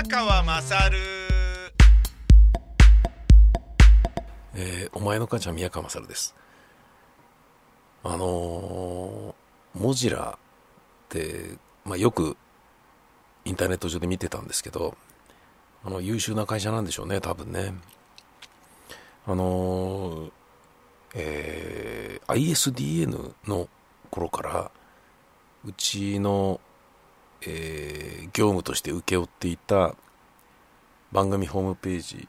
宮川まさるえーお前の母ちゃん宮川勝です。あのーモジラって、まあ、よくインターネット上で見てたんですけどあの優秀な会社なんでしょうね多分ね。あのーえー ISDN の頃からうちの、えー業務として請け負っていた番組ホームページ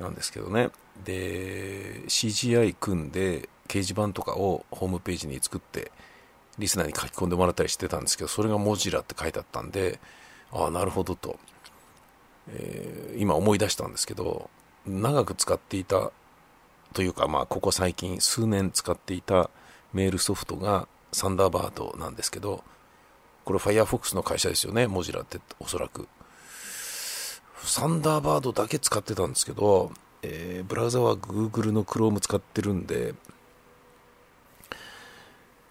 なんですけどね。で CGI 組んで掲示板とかをホームページに作ってリスナーに書き込んでもらったりしてたんですけどそれがモジラって書いてあったんでああなるほどと、えー今思い出したんですけど長く使っていたというかまあここ最近数年使っていたメールソフトがサンダーバードなんですけどこれ Firefox の会社ですよねモジラっておそらくサンダーバードだけ使ってたんですけど、えーブラウザは Google の Chrome 使ってるんで、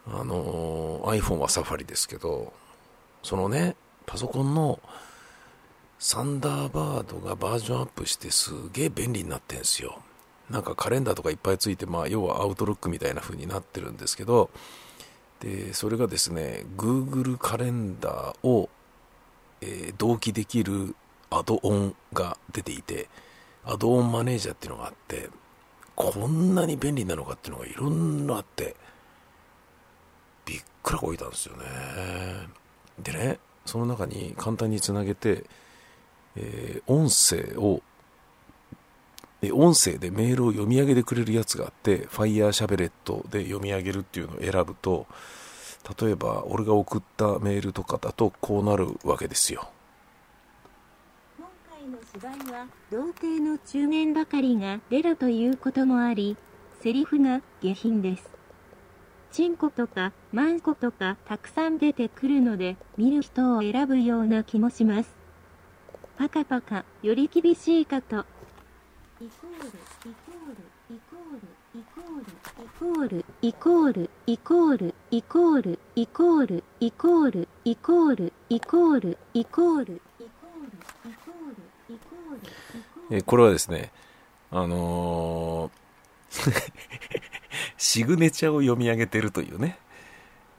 あのー iPhone は Safari ですけど、そのね、パソコンのサンダーバードがバージョンアップしてすげえ便利になってんすよ。なんかカレンダーとかいっぱいついて、まあ、要はアウトロックみたいな風になってるんですけど、で、それがですね、Google カレンダーを、えー同期できるアドオンが出ていて、アドオンマネージャーっていうのがあって、こんなに便利なのかっていうのがいろんなあって、びっくらこいたんですよね。でね、その中に簡単につなげて、えー音声を、え音声でメールを読み上げてくれるやつがあって、Fire シャベレットで読み上げるっていうのを選ぶと、例えば俺が送ったメールとかだとこうなるわけですよ。今回の芝居は童貞の中年ばかりが出るということもありセリフが下品ですチンコとかマンコとかたくさん出てくるので見る人を選ぶような気もしますパカパカより厳しいかとールイコールイコールイコールイコールイコールイコールイコールイコールイコールイコールイコールイコールイコールイコールイコールえこれはですね、あのー シグネチャを読み上げてるというね、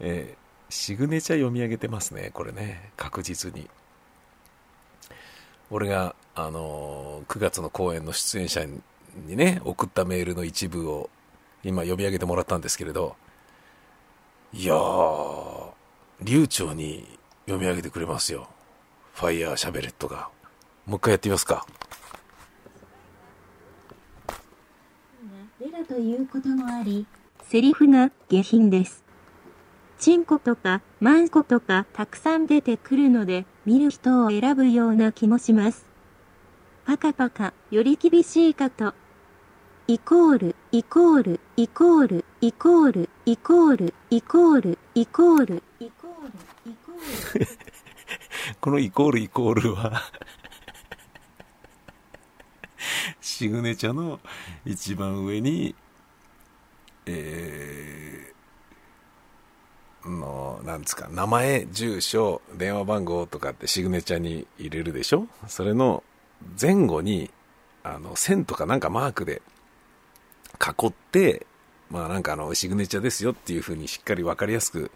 えーシグネチャ読み上げてますね、これね、確実に。俺が、あのー9月の公演の出演者にね、送ったメールの一部を今読み上げてもらったんですけれど、いやー、流暢に読み上げてくれますよ。ファイヤーシャベレットが。もう一回やってみますか。出るということもあり、セリフが下品です。チンコとかマンコとかたくさん出てくるので、見る人を選ぶような気もします。パカパカ、より厳しいかと。イコール、イコール、イコール、イコール、イコール、イコール、イコール、イコール、イコール。このイコールイコールはシグネチャの一番上に、えー、の、なんですか、名前、住所、電話番号とかってシグネチャに入れるでしょ？それの前後に、あの、線とかなんかマークで囲って、まあなんかあの、シグネチャーですよっていう風にしっかりわかりやすく、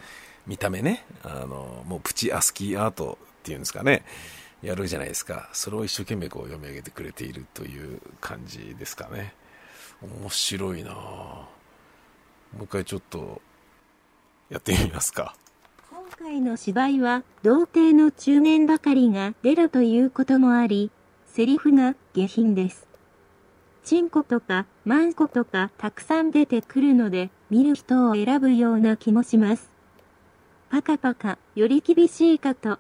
見た目ね、あの、もうプチアスキーアートっていうんですかね、やるじゃないですか。それを一生懸命こう読み上げてくれているという感じですかね。面白いなもう一回ちょっと、やってみますか。今回の芝居は童貞の中年ばかりが出るということもあり、セリフが下品です。チンコとかマンコとかたくさん出てくるので、見る人を選ぶような気もします。パカパカ、より厳しいかと。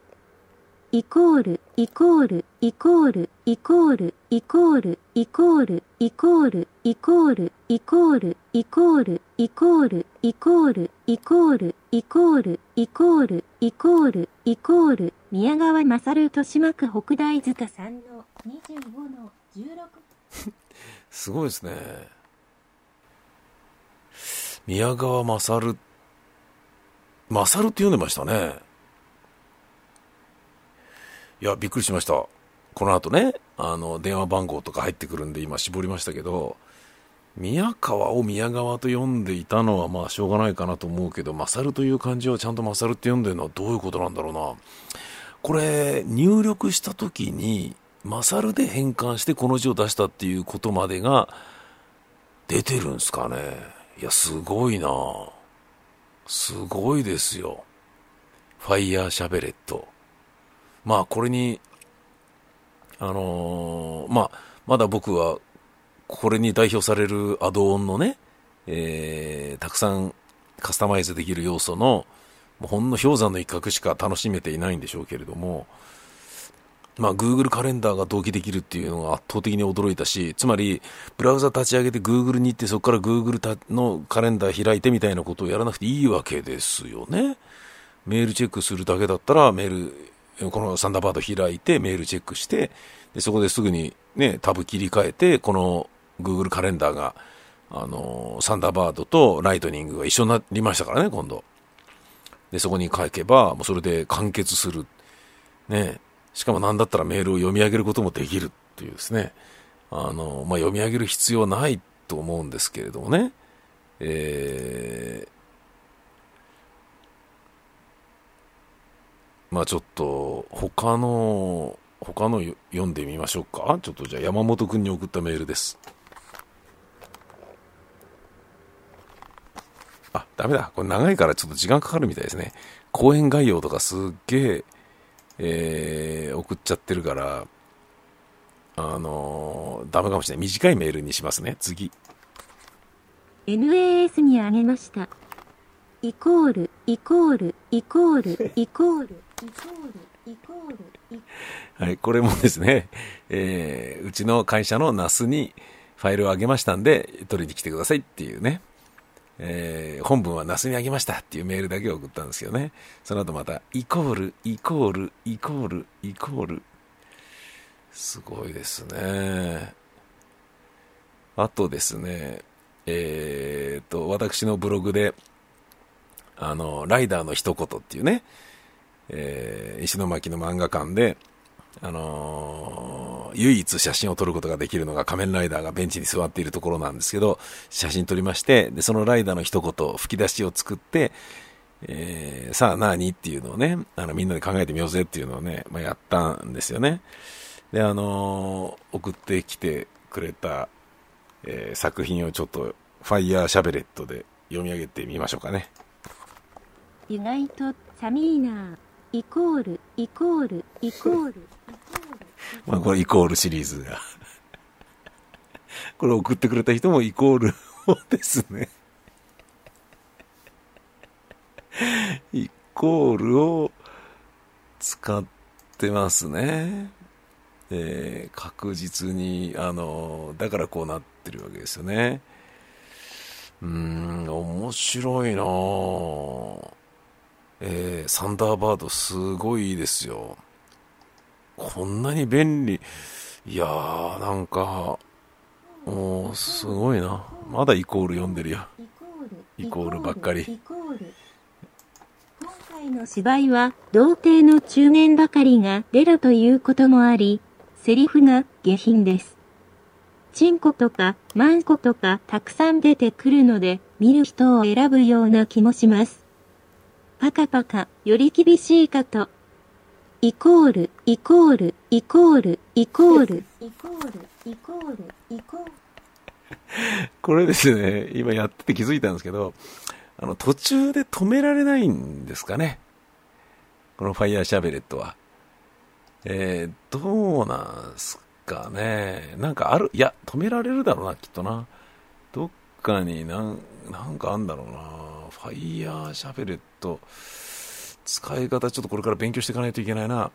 イコール、イコール、イコール、イコール、イコール、イコール、イコール、イコール、イコール、イコール、イコール、イコール、イコール、イコール、イコール、イコール、イコール、宮川勝豊島区北大塚3の25の16。すごいですね。宮川勝、勝って読んでましたね。いや、びっくりしました。この後ね、あの、電話番号とか入ってくるんで今絞りましたけど、宮川を宮川と読んでいたのはまあしょうがないかなと思うけど、勝という漢字をちゃんと勝って読んでるのはどういうことなんだろうな。これ、入力した時に、勝で変換してこの字を出したっていうことまでが出てるんすかね？いや、すごいなすごいですよ。ファイヤーシャベレット。まあ、これに、あのー、まあ、まだ僕はこれに代表されるアドオンのね、えー、たくさんカスタマイズできる要素の、ほんの氷山の一角しか楽しめていないんでしょうけれども、まあ、Google カレンダーが同期できるっていうのが圧倒的に驚いたし、つまり、ブラウザ立ち上げて Google に行って、そこから Google のカレンダー開いてみたいなことをやらなくていいわけですよね。メールチェックするだけだったら、メール、このサンダーバード開いて、メールチェックして、でそこですぐにね、タブ切り替えて、この Google カレンダーが、あのサンダーバードとライトニングが一緒になりましたからね、今度。で、そこに書けば、もうそれで完結する。ね。しかも何だったらメールを読み上げることもできるっていうですね。あの、まあ、読み上げる必要はないと思うんですけれどもね。えー、まあちょっと、他の、他の読んでみましょうか。ちょっとじゃあ山本くんに送ったメールです。あ、ダメだ。これ長いからちょっと時間かかるみたいですね。講演概要とかすっげえ、えー、送っちゃってるから、あのー、ダメかもしれない。短いメールにしますね。次。NAS にあげました。イコール、イコール、イコール、イコール、イコール、イコール、はい、これもですね、えー、うちの会社の NAS にファイルをあげましたんで、取りに来てくださいっていうね。えー、本文はナスにあげましたっていうメールだけを送ったんですけどね。その後また、イコール、イコール、イコール、イコール。すごいですね。あとですね、えー、っと、私のブログで、あの、ライダーの一言っていうね、えー、石巻の漫画館で、あのー、唯一写真を撮ることができるのが仮面ライダーがベンチに座っているところなんですけど、写真撮りまして、で、そのライダーの一言、吹き出しを作って、えー、さあ何っていうのをね、あの、みんなで考えてみようぜっていうのをね、まあ、やったんですよね。で、あのー、送ってきてくれた、えー、作品をちょっと、ファイヤーシャベレットで読み上げてみましょうかね。意外とサミーナー、イコール、イコール、イコール。まあこれイコールシリーズが これ送ってくれた人もイコールをですねイコールを使ってますね。えー、確実に、あの、だからこうなってるわけですよね。うん、面白いなえー、サンダーバードすごいいいですよ。こんなに便利。いやー、なんか、もう、すごいな。まだイコール読んでるよ。イコールばっかり。今回の芝居は、童貞の中年ばかりが出るということもあり、セリフが下品です。チンコとかマンコとかたくさん出てくるので、見る人を選ぶような気もします。パカパカ、より厳しいかと。イコール、イコール、イコール、イコール、イコール、イコール、イコール。これですね、今やってて気づいたんですけど、あの、途中で止められないんですかね。このファイヤーシャベレットは。えー、どうなんすかね。なんかある、いや、止められるだろうな、きっとな。どっかになん、なんかあんだろうな。ファイヤーシャベレット。使い方ちょっとこれから勉強していかないといけないな。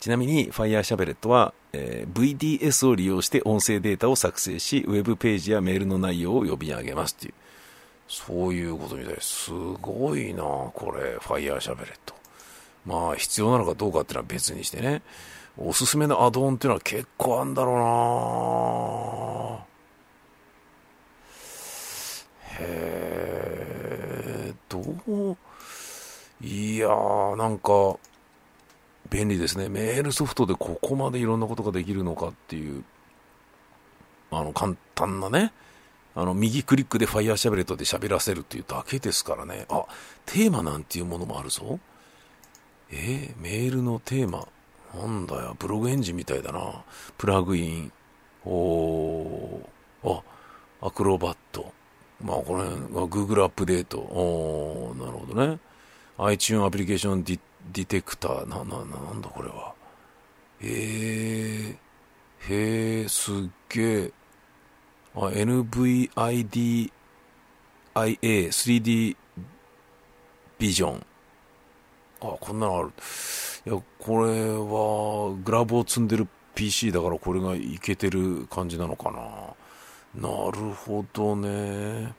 ちなみに Fire シャベレットは、えー、VDS を利用して音声データを作成し、ウェブページやメールの内容を呼び上げますっていう。そういうことみたいです。すごいなこれ、Fire シャベレット。まあ、必要なのかどうかっていうのは別にしてね。おすすめのアドオンっていうのは結構あんだろうなへえ、どういやー、なんか、便利ですね。メールソフトでここまでいろんなことができるのかっていう、あの、簡単なね、あの、右クリックで Fire シャベレットで喋らせるっていうだけですからね。あ、テーマなんていうものもあるぞ。えー、メールのテーマ。なんだよ、ブログエンジンみたいだな。プラグイン。おー、あ、アクロバット。まあ、これ、Google アップデート。おー、なるほどね。iTunes アプリケーションディディテクター。な、な、なんだこれは。えー、へー、すっげえ。あ、NVIDIA 3D ビジョン。あ、こんなのある。いや、これは、グラブを積んでる PC だからこれがいけてる感じなのかな。なるほどね。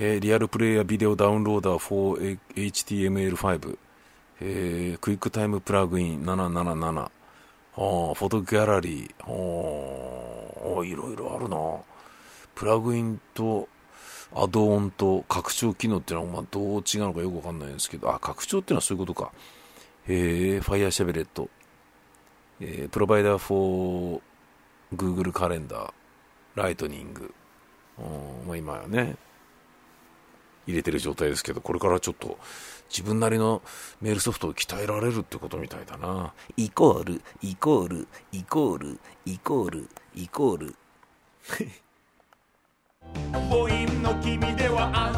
えー、リアルプレイヤービデオダウンローダー for HTML5。えー、クイックタイムプラグイン777。あフォトギャラリー。あいろいろあるな。プラグインとアドオンと拡張機能っていうのはまあどう違うのかよくわかんないんですけど、あ、拡張っていうのはそういうことか。えー、ファイアシャベレット。えー、 Provider for Google カレンダー、ライトニング。まあ今はね、入れてる状態ですけど、これからちょっと自分なりのメールソフトを鍛えられるってことみたいだな。イコール、イコール、イコール、イコール、イコール。母音の君ではア